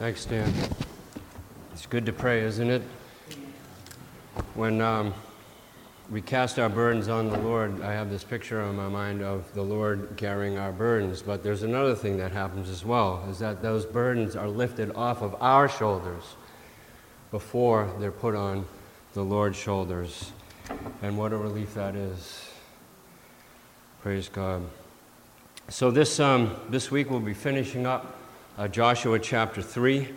Thanks, Dan. It's good to pray, isn't it? When um, we cast our burdens on the Lord, I have this picture on my mind of the Lord carrying our burdens. But there's another thing that happens as well, is that those burdens are lifted off of our shoulders before they're put on the Lord's shoulders. And what a relief that is. Praise God. So this, um, this week we'll be finishing up uh, Joshua chapter 3.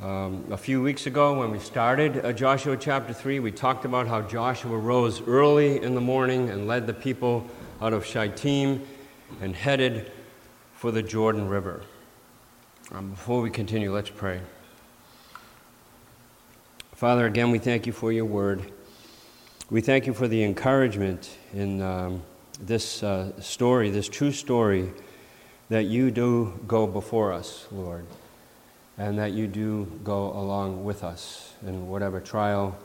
Um, a few weeks ago, when we started uh, Joshua chapter 3, we talked about how Joshua rose early in the morning and led the people out of Shittim and headed for the Jordan River. Um, before we continue, let's pray. Father, again, we thank you for your word. We thank you for the encouragement in um, this uh, story, this true story, that you do go before us, Lord and that you do go along with us in whatever trial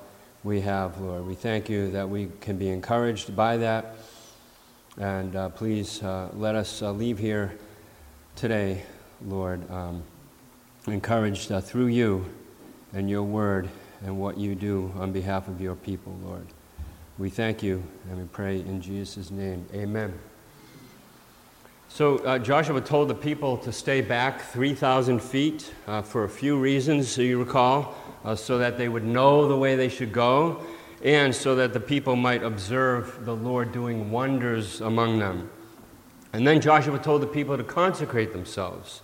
we have, Lord. We thank you that we can be encouraged by that. And uh, please uh, let us uh, leave here today, Lord, um, encouraged uh, through you and your word and what you do on behalf of your people, Lord. We thank you and we pray in Jesus' name. Amen. So uh, Joshua told the people to stay back 3,000 feet uh, for a few reasons, so you recall, uh, so that they would know the way they should go, and so that the people might observe the Lord doing wonders among them. And then Joshua told the people to consecrate themselves.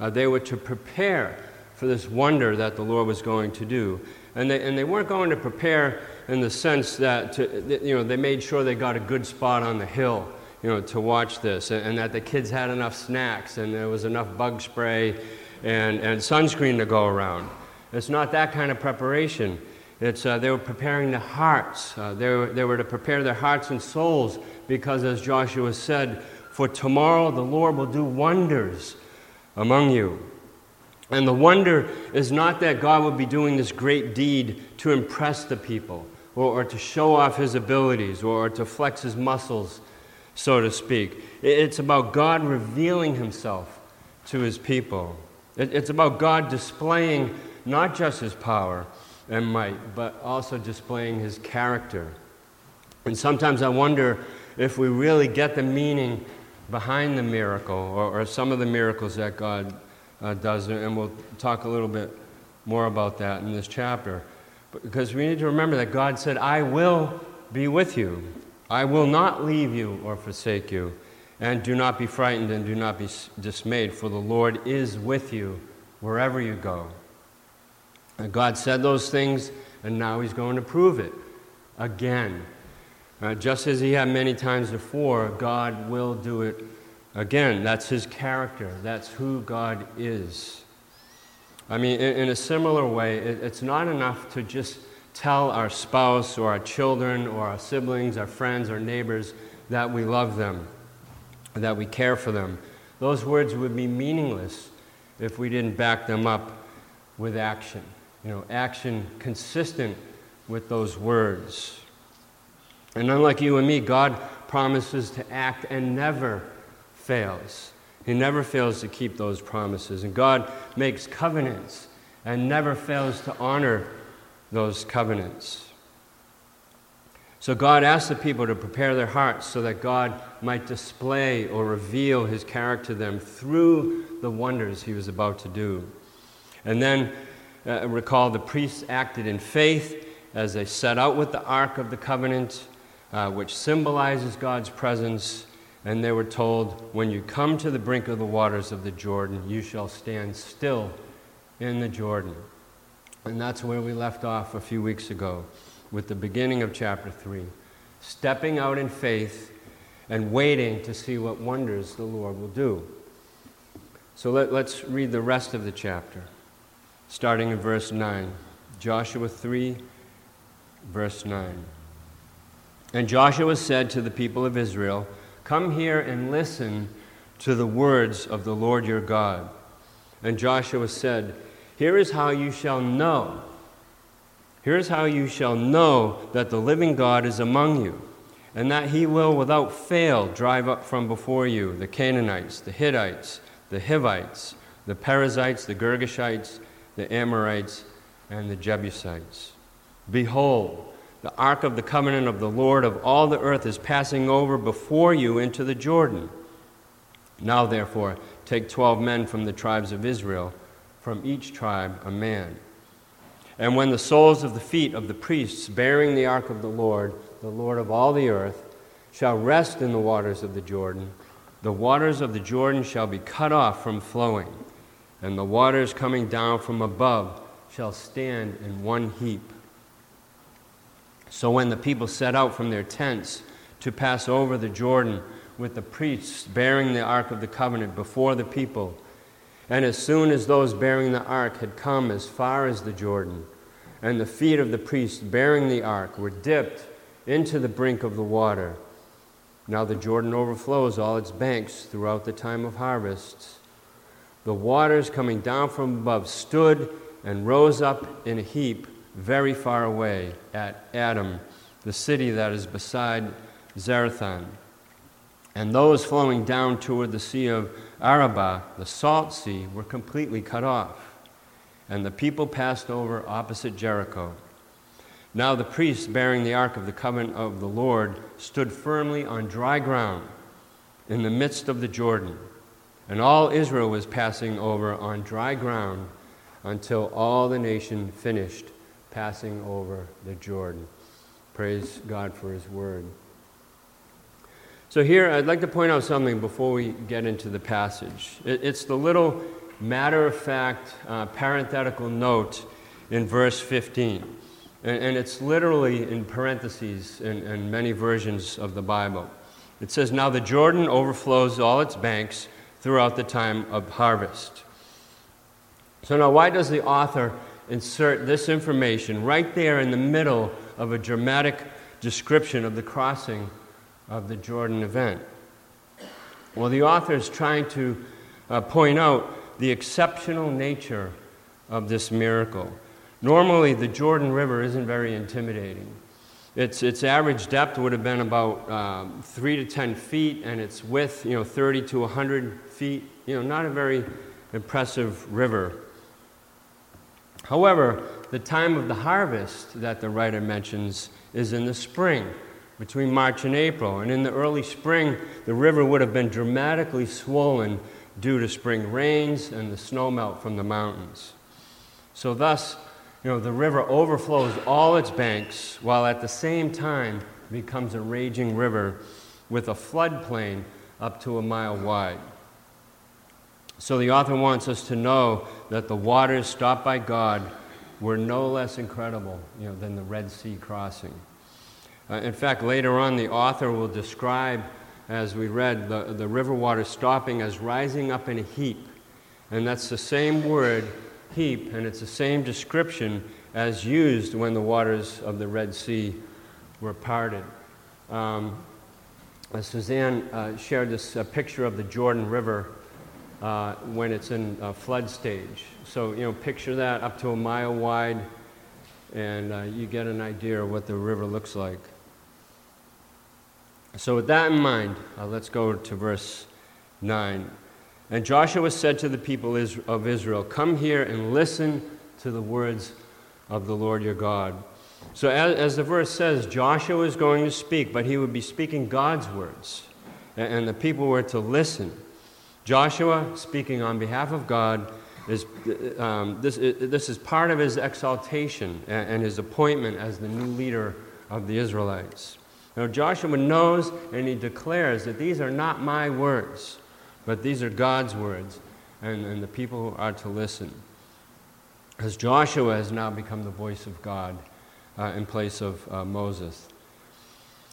Uh, they were to prepare for this wonder that the Lord was going to do. And they, and they weren't going to prepare in the sense that, to, you know, they made sure they got a good spot on the hill you know, to watch this, and, and, that the kids had enough snacks and there was enough bug spray and, and sunscreen to go around. It's not that kind of preparation. It's, uh, they were preparing the hearts. Uh, they, were, they were to prepare their hearts and souls because, as Joshua said, for tomorrow the Lord will do wonders among you. And the wonder is not that God will be doing this great deed to impress the people or, or to show off his abilities or, or to flex his muscles so to speak. It's about God revealing himself to his people. It's about God displaying not just his power and might, but also displaying his character. And sometimes I wonder if we really get the meaning behind the miracle or, or some of the miracles that God uh, does. And we'll talk a little bit more about that in this chapter. Because we need to remember that God said, I will be with you. I will not leave you or forsake you. And do not be frightened and do not be dismayed, for the Lord is with you wherever you go. And God said those things, and now He's going to prove it again. Uh, just as He had many times before, God will do it again. That's His character, that's who God is. I mean, in, in a similar way, it, it's not enough to just tell our spouse or our children or our siblings, our friends, our neighbors that we love them, that we care for them. Those words would be meaningless if we didn't back them up with action. You know, action consistent with those words. And unlike you and me, God promises to act and never fails. He never fails to keep those promises. And God makes covenants and never fails to honor those covenants. So God asked the people to prepare their hearts so that God might display or reveal his character to them through the wonders he was about to do. And then uh, recall the priests acted in faith as they set out with the Ark of the Covenant, uh, which symbolizes God's presence. And they were told, When you come to the brink of the waters of the Jordan, you shall stand still in the Jordan. And that's where we left off a few weeks ago with the beginning of chapter 3. Stepping out in faith and waiting to see what wonders the Lord will do. So let, us read the rest of the chapter, starting in verse 9. Joshua 3, verse 9. And Joshua said to the people of Israel, Come here and listen to the words of the Lord your God. And Joshua said, here is how you shall know. Here is how you shall know that the living God is among you, and that he will without fail drive up from before you the Canaanites, the Hittites, the Hivites, the Perizzites, the Girgashites, the Amorites, and the Jebusites. Behold, the ark of the covenant of the Lord of all the earth is passing over before you into the Jordan. Now, therefore, take twelve men from the tribes of Israel, from each tribe a man. And when the soles of the feet of the priests bearing the ark of the Lord, the Lord of all the earth, shall rest in the waters of the Jordan, the waters of the Jordan shall be cut off from flowing, and the waters coming down from above shall stand in one heap. So when the people set out from their tents to pass over the Jordan with the priests bearing the ark of the covenant before the people, and as soon as those bearing the ark had come as far as the Jordan, and the feet of the priests bearing the ark were dipped into the brink of the water, now the Jordan overflows all its banks throughout the time of harvest. The waters coming down from above stood and rose up in a heap very far away at Adam, the city that is beside Zarethan. And those flowing down toward the Sea of Arabah, the salt sea, were completely cut off. And the people passed over opposite Jericho. Now the priests bearing the ark of the covenant of the Lord stood firmly on dry ground in the midst of the Jordan. And all Israel was passing over on dry ground until all the nation finished passing over the Jordan. Praise God for His word. So, here I'd like to point out something before we get into the passage. It's the little matter of fact uh, parenthetical note in verse 15. And, and it's literally in parentheses in, in many versions of the Bible. It says, Now the Jordan overflows all its banks throughout the time of harvest. So, now why does the author insert this information right there in the middle of a dramatic description of the crossing of the Jordan event? Well, the author is trying to uh, point out the exceptional nature of this miracle. Normally, the Jordan River isn't very intimidating. Its, its average depth would have been about um, 3 to 10 feet, and its width, you know, 30 to 100 feet. You know, not a very impressive river. However, the time of the harvest that the writer mentions is in the spring, between March and April. And in the early spring, the river would have been dramatically swollen due to spring rains and the snowmelt from the mountains. So, thus, you know, the river overflows all its banks while at the same time becomes a raging river with a floodplain up to a mile wide. So the author wants us to know that the waters stopped by God were no less incredible you know, than the Red Sea crossing. Uh, in fact, later on, the author will describe, as we read, the, the river water stopping as rising up in a heap. And that's the same word heap, and it's the same description as used when the waters of the Red Sea were parted. Um, uh, Suzanne uh, shared this uh, picture of the Jordan River uh, when it's in flood stage. So, you know, picture that up to a mile wide, and uh, you get an idea of what the river looks like. So, with that in mind, uh, let's go to verse 9. And Joshua said to the people of Israel, Come here and listen to the words of the Lord your God. So, as, as the verse says, Joshua is going to speak, but he would be speaking God's words, and, and the people were to listen. Joshua, speaking on behalf of God, is, um, this, this is part of his exaltation and, and his appointment as the new leader of the Israelites. Now, Joshua knows and he declares that these are not my words. But these are God's words, and, and the people are to listen. As Joshua has now become the voice of God uh, in place of uh, Moses.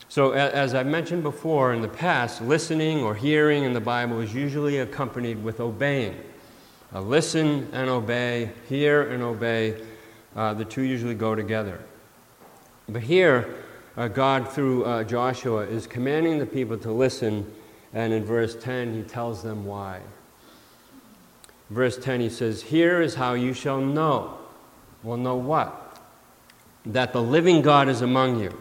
So, as I mentioned before in the past, listening or hearing in the Bible is usually accompanied with obeying. Uh, listen and obey, hear and obey, uh, the two usually go together. But here, uh, God, through uh, Joshua, is commanding the people to listen and in verse 10, he tells them why. Verse 10, he says, Here is how you shall know. Well, know what? That the living God is among you,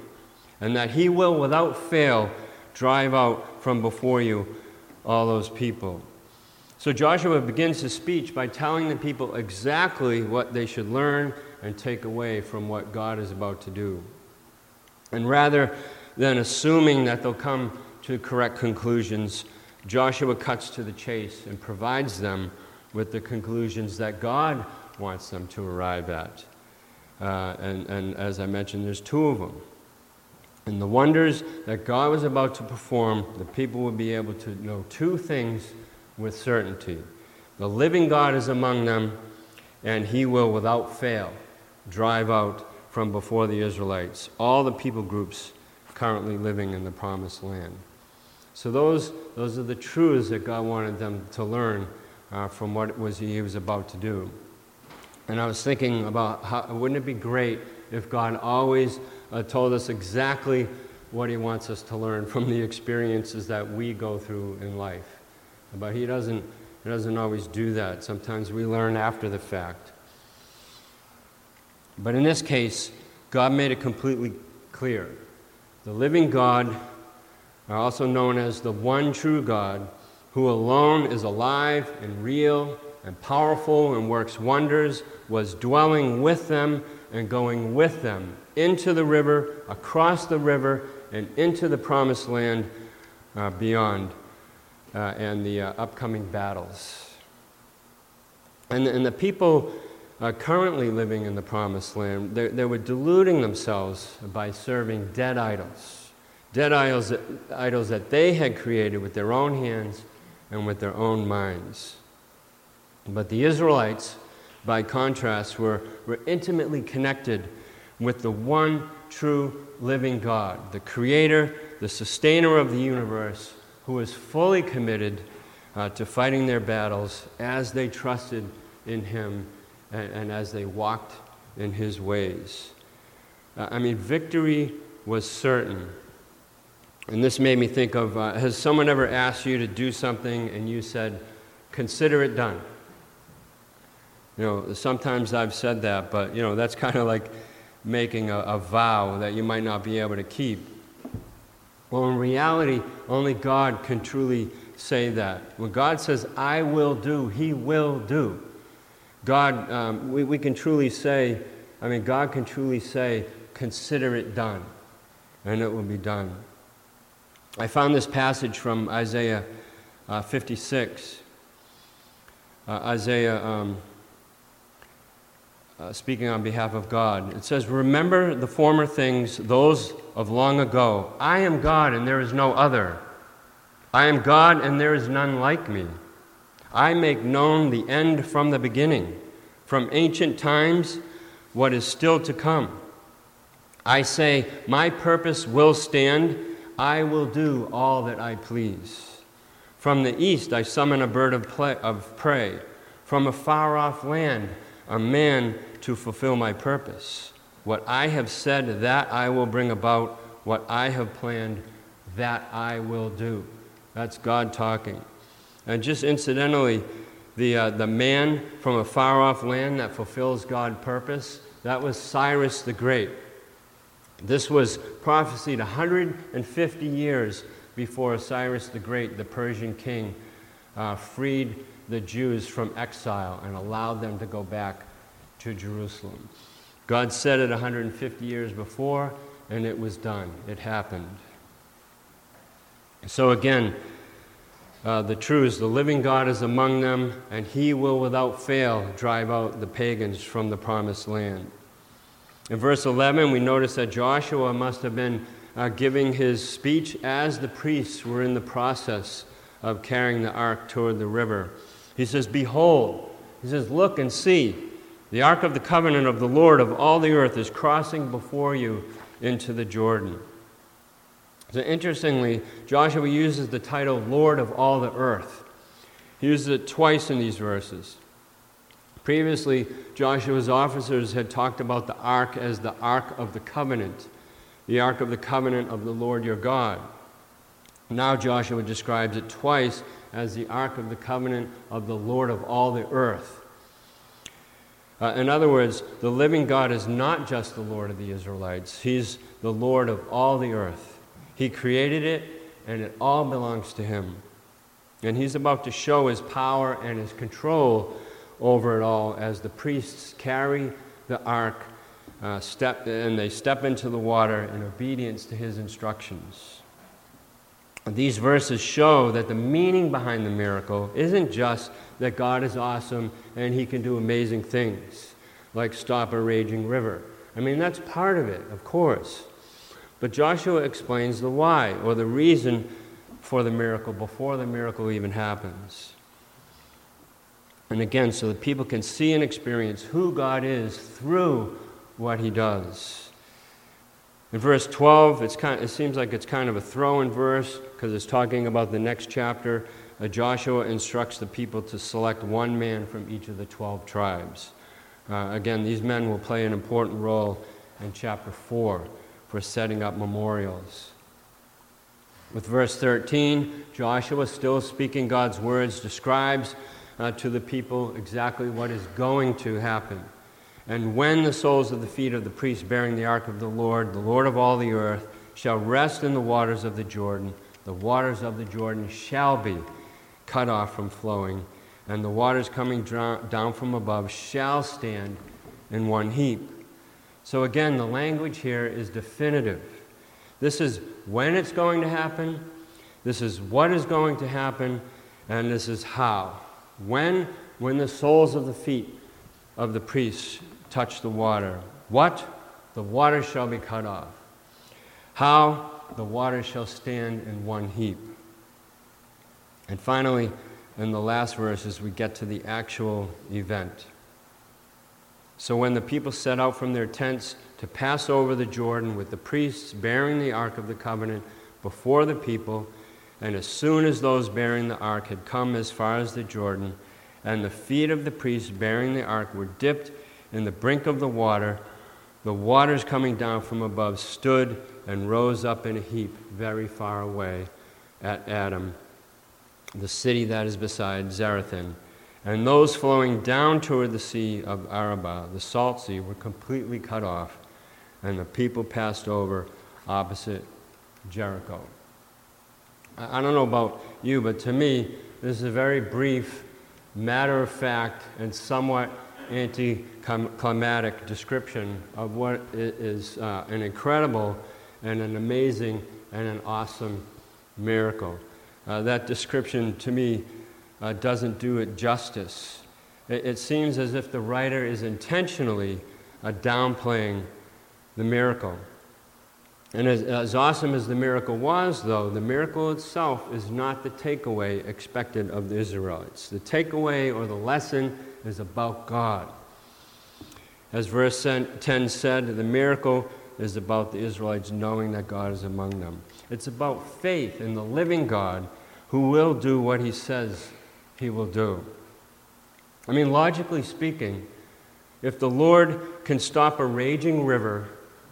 and that he will, without fail, drive out from before you all those people. So Joshua begins his speech by telling the people exactly what they should learn and take away from what God is about to do. And rather than assuming that they'll come to correct conclusions, Joshua cuts to the chase and provides them with the conclusions that God wants them to arrive at. Uh, and, and as I mentioned, there's two of them. And the wonders that God was about to perform, the people would be able to know two things with certainty. The living God is among them, and he will, without fail, drive out from before the Israelites all the people groups currently living in the promised land. So, those, those are the truths that God wanted them to learn uh, from what was he was about to do. And I was thinking about how, wouldn't it be great if God always uh, told us exactly what he wants us to learn from the experiences that we go through in life? But he doesn't, he doesn't always do that. Sometimes we learn after the fact. But in this case, God made it completely clear. The living God, also known as the one true God, who alone is alive and real and powerful and works wonders, was dwelling with them and going with them into the river, across the river, and into the promised land uh, beyond uh, and the uh, upcoming battles. And, and the people currently living in the promised land, they, they were deluding themselves by serving dead idols. Dead idols, idols that they had created with their own hands and with their own minds. But the Israelites, by contrast, were, were intimately connected with the one true living God, the creator, the sustainer of the universe, who was fully committed uh, to fighting their battles as they trusted in him and, and as they walked in his ways. Uh, I mean, victory was certain. And this made me think of uh, has someone ever asked you to do something and you said, consider it done? You know, sometimes I've said that, but, you know, that's kind of like making a, a vow that you might not be able to keep. Well, in reality, only God can truly say that. When God says, I will do, He will do. God, um, we, we can truly say, I mean, God can truly say, consider it done, and it will be done. I found this passage from Isaiah uh, 56. Uh, Isaiah, um, uh, speaking on behalf of God, it says, Remember the former things, those of long ago. I am God, and there is no other. I am God, and there is none like me. I make known the end from the beginning, from ancient times, what is still to come. I say, My purpose will stand, I will do all that I please. From the east I summon a bird of, play, of prey, from a far off land, a man to fulfill my purpose. What I have said, that I will bring about. What I have planned, that I will do. That's God talking. And just incidentally, the, uh, the man from a far off land that fulfills God's purpose, that was Cyrus the Great. This was prophesied 150 years before Cyrus the Great, the Persian king, uh, freed the Jews from exile and allowed them to go back to Jerusalem. God said it 150 years before, and it was done. It happened. So again, uh, the truths the living God is among them, and he will without fail drive out the pagans from the promised land. In verse 11, we notice that Joshua must have been uh, giving his speech as the priests were in the process of carrying the ark toward the river. He says, Behold, he says, Look and see, the ark of the covenant of the Lord of all the earth is crossing before you into the Jordan. So interestingly, Joshua uses the title Lord of all the earth. He uses it twice in these verses. Previously, Joshua's officers had talked about the ark as the ark of the covenant, the ark of the covenant of the Lord your God. Now Joshua describes it twice as the ark of the covenant of the Lord of all the earth. Uh, in other words, the living God is not just the Lord of the Israelites, He's the Lord of all the earth. He created it, and it all belongs to Him. And he's about to show his power and his control over it all as the priests carry the ark uh, step, and they step into the water in obedience to his instructions. These verses show that the meaning behind the miracle isn't just that God is awesome and he can do amazing things, like stop a raging river. I mean, that's part of it, of course. But Joshua explains the why, or the reason for the miracle before the miracle even happens. And again, so that people can see and experience who God is through what he does. In verse 12, it's kind of, it seems like it's kind of a throw in verse because it's talking about the next chapter. Uh, Joshua instructs the people to select one man from each of the 12 tribes. Uh, again, these men will play an important role in chapter 4 for setting up memorials. With verse 13, Joshua, still speaking God's words, describes uh, to the people exactly what is going to happen. And when the soles of the feet of the priests bearing the ark of the Lord, the Lord of all the earth, shall rest in the waters of the Jordan, the waters of the Jordan shall be cut off from flowing, and the waters coming down from above shall stand in one heap. So again, the language here is definitive. This is when it's going to happen, this is what is going to happen, and this is how. When? When the soles of the feet of the priests touch the water. What? The water shall be cut off. How? The water shall stand in one heap. And finally, in the last verses, we get to the actual event. So when the people set out from their tents to pass over the Jordan with the priests bearing the Ark of the Covenant before the people, and as soon as those bearing the ark had come as far as the Jordan, and the feet of the priests bearing the ark were dipped in the brink of the water, the waters coming down from above stood and rose up in a heap very far away at Adam, the city that is beside Zarethan. And those flowing down toward the sea of Arabah, the salt sea, were completely cut off, and the people passed over opposite Jericho. I don't know about you, but to me, this is a very brief, matter of fact, and somewhat anticlimactic description of what is uh, an incredible and an amazing and an awesome miracle. Uh, that description, to me, uh, doesn't do it justice. It, it, seems as if the writer is intentionally uh, downplaying the miracle. And as, as awesome as the miracle was, though, the miracle itself is not the takeaway expected of the Israelites. The takeaway or the lesson is about God. As verse 10 said, the miracle is about the Israelites knowing that God is among them. It's about faith in the living God who will do what he says he will do. I mean, logically speaking, if the Lord can stop a raging river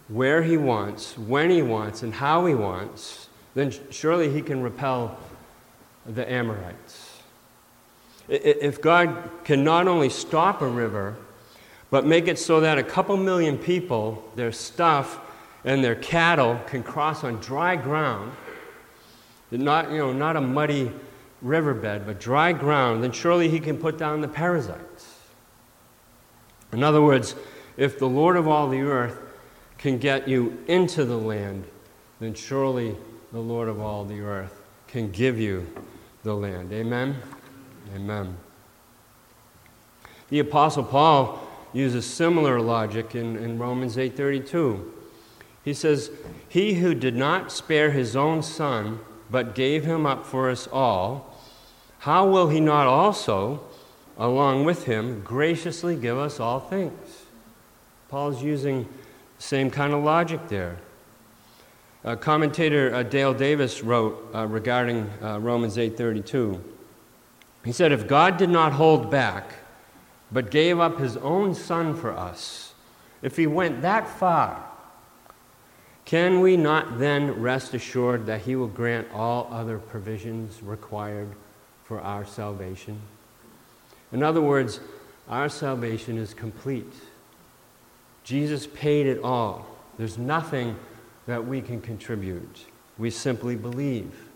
where he wants, when he wants, and how he wants, then surely he can repel the Amorites. If God can not only stop a river, but make it so that a couple million people, their stuff, and their cattle can cross on dry ground, not, you know, not a muddy riverbed, but dry ground, then surely he can put down the Perizzites. In other words, if the Lord of all the earth can get you into the land, then surely the Lord of all the earth can give you the land. Amen? Amen. The Apostle Paul uses similar logic in, in Romans 8:32. He says, He who did not spare his own son, but gave him up for us all, how will he not also, along with him, graciously give us all things? Paul's using the same kind of logic there. Uh, commentator uh, Dale Davis wrote uh, regarding uh, Romans 8:32. He said, "If God did not hold back, but gave up His own Son for us, if He went that far, can we not then rest assured that He will grant all other provisions required for our salvation? In other words, our salvation is complete." Jesus paid it all. There's nothing that we can contribute. We simply believe.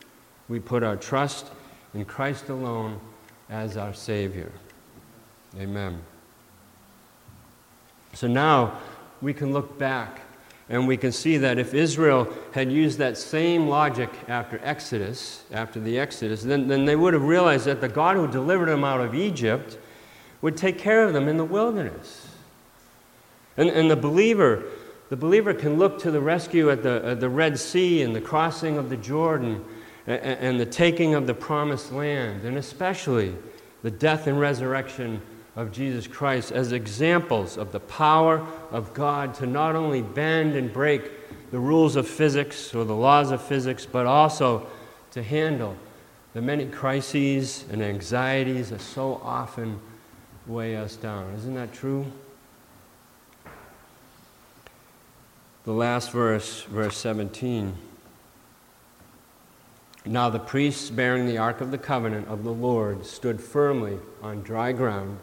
We put our trust in Christ alone as our Savior. Amen. So now we can look back and we can see that if Israel had used that same logic after Exodus, after the Exodus, then, then they would have realized that the God who delivered them out of Egypt would take care of them in the wilderness. And, and the believer, the believer can look to the rescue at the, at the Red Sea and the crossing of the Jordan and, and the taking of the promised land, and especially the death and resurrection of Jesus Christ as examples of the power of God to not only bend and break the rules of physics or the laws of physics, but also to handle the many crises and anxieties that so often weigh us down. Isn't that true? The last verse, verse 17. Now the priests bearing the ark of the covenant of the Lord stood firmly on dry ground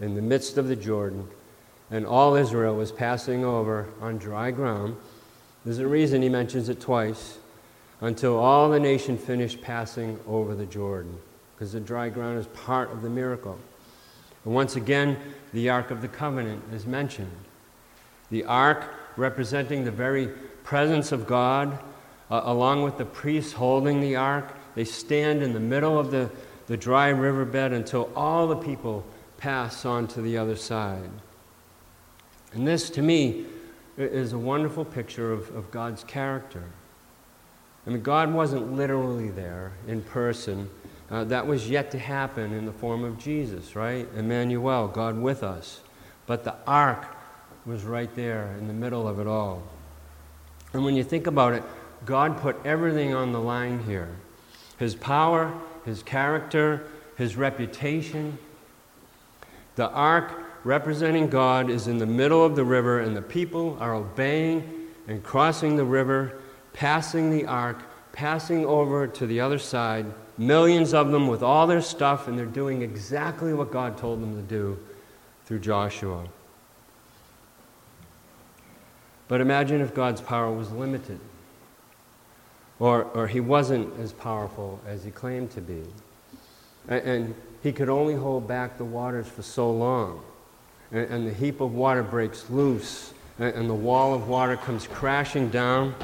in the midst of the Jordan, and all Israel was passing over on dry ground. There's a reason he mentions it twice until all the nation finished passing over the Jordan, because the dry ground is part of the miracle. And once again, the Ark of the Covenant is mentioned. The Ark representing the very presence of God, uh, along with the priests holding the Ark, they stand in the middle of the, the dry riverbed until all the people pass on to the other side. And this, to me, is a wonderful picture of, of God's character. I mean, God wasn't literally there in person. Uh, that was yet to happen in the form of Jesus, right? Emmanuel, God with us. But the ark was right there in the middle of it all. And when you think about it, God put everything on the line here His power, His character, His reputation, the ark representing God is in the middle of the river, and the people are obeying and crossing the river, passing the ark, passing over to the other side. Millions of them with all their stuff, and they're doing exactly what God told them to do through Joshua. But imagine if God's power was limited, or, or he wasn't as powerful as he claimed to be. And, and he could only hold back the waters for so long. And, and the heap of water breaks loose, and, and the wall of water comes crashing down.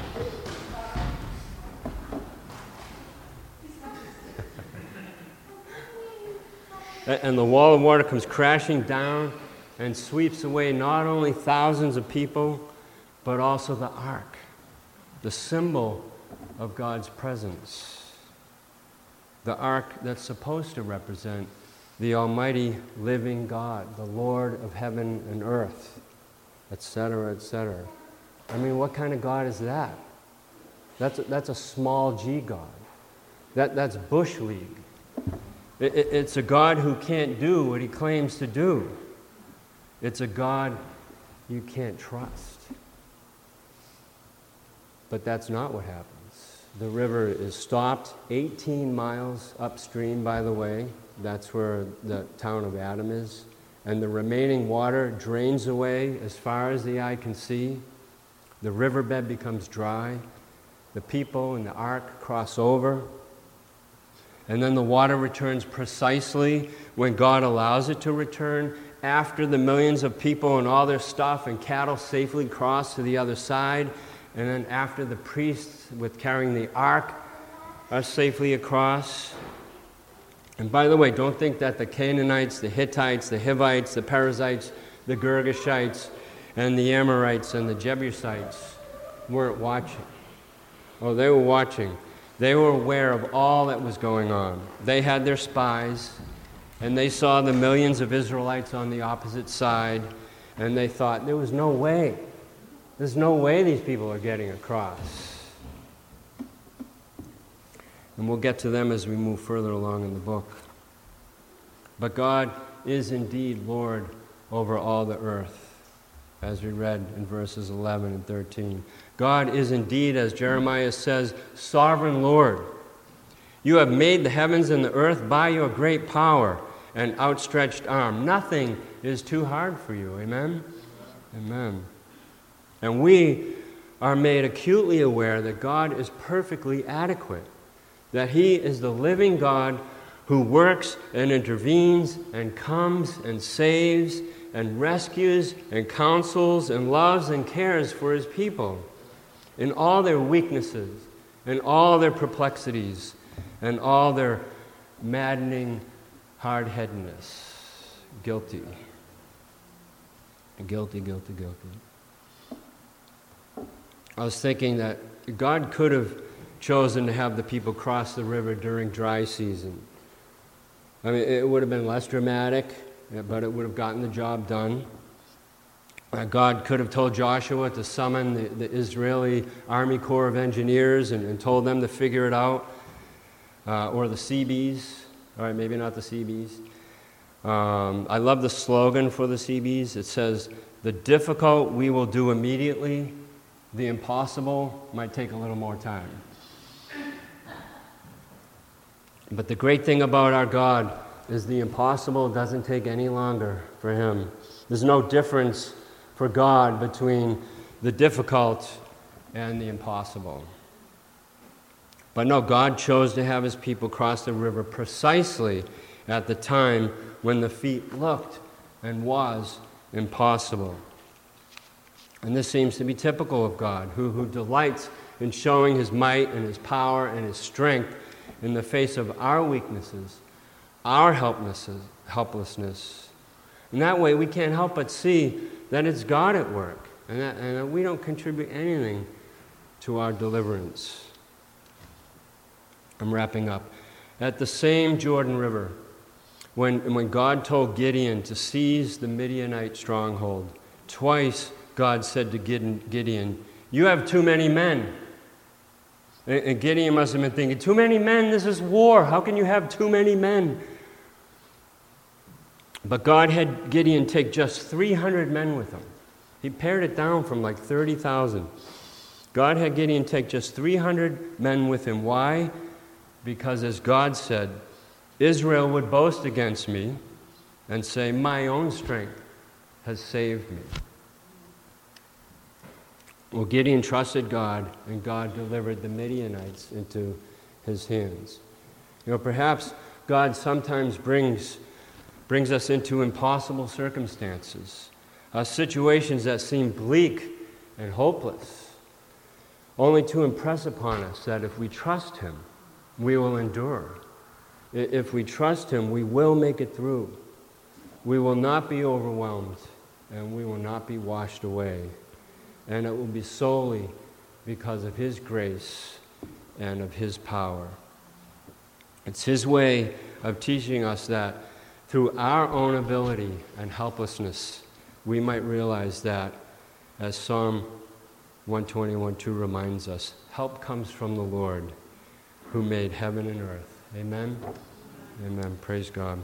and the wall of water comes crashing down and sweeps away not only thousands of people, but also the ark, the symbol of God's presence the ark that's supposed to represent the Almighty living God, the Lord of heaven and earth, etc., etc. I mean, what kind of God is that? That's a, that's a small g God. That, that's Bush League. It, it, it's a God who can't do what he claims to do. It's a God you can't trust. But that's not what happened. The river is stopped 18 miles upstream, by the way. That's where the town of Adam is. And the remaining water drains away as far as the eye can see. The riverbed becomes dry. The people and the ark cross over. And then the water returns precisely when God allows it to return after the millions of people and all their stuff and cattle safely cross to the other side and then after the priests with carrying the ark are safely across. And by the way, don't think that the Canaanites, the Hittites, the Hivites, the Perizzites, the Girgashites, and the Amorites and the Jebusites weren't watching. Oh, they were watching. They were aware of all that was going on. They had their spies, and they saw the millions of Israelites on the opposite side, and they thought there was no way there's no way these people are getting across. And we'll get to them as we move further along in the book. But God is indeed Lord over all the earth, as we read in verses 11 and 13. God is indeed, as Jeremiah says, sovereign Lord. You have made the heavens and the earth by your great power and outstretched arm. Nothing is too hard for you. Amen? Amen. And we are made acutely aware that God is perfectly adequate, that He is the living God who works and intervenes and comes and saves and rescues and counsels and loves and cares for his people in all their weaknesses, in all their perplexities, and all their maddening hard headedness. Guilty. Guilty, guilty, guilty. I was thinking that God could have chosen to have the people cross the river during dry season. I mean, it would have been less dramatic, but it would have gotten the job done. Uh, God could have told Joshua to summon the, the, Israeli Army Corps of Engineers and, and told them to figure it out, uh, or the Seabees. All right, maybe not the Seabees. Um, I love the slogan for the Seabees. It says, The difficult we will do immediately, the impossible might take a little more time. But the great thing about our God is the impossible doesn't take any longer for Him. There's no difference for God between the difficult and the impossible. But no, God chose to have His people cross the river precisely at the time when the feat looked and was impossible. And this seems to be typical of God, who, who delights in showing His might and His power and His strength in the face of our weaknesses, our helplessness. In that way, we can't help but see that it's God at work and that, and that we don't contribute anything to our deliverance. I'm wrapping up. At the same Jordan River, when, when God told Gideon to seize the Midianite stronghold, twice God said to Gideon, You have too many men. And Gideon must have been thinking, Too many men, this is war. How can you have too many men? But God had Gideon take just 300 men with him. He pared it down from like 30,000. God had Gideon take just 300 men with him. Why? Because as God said, Israel would boast against me and say, My own strength has saved me. Well, Gideon trusted God, and God delivered the Midianites into his hands. You know, perhaps God sometimes brings, brings us into impossible circumstances, uh, situations that seem bleak and hopeless, only to impress upon us that if we trust Him, we will endure. If we trust Him, we will make it through. We will not be overwhelmed, and we will not be washed away and it will be solely because of His grace and of His power. It's His way of teaching us that through our own ability and helplessness, we might realize that, as Psalm 121 2 reminds us, help comes from the Lord who made heaven and earth. Amen? Amen. Praise God.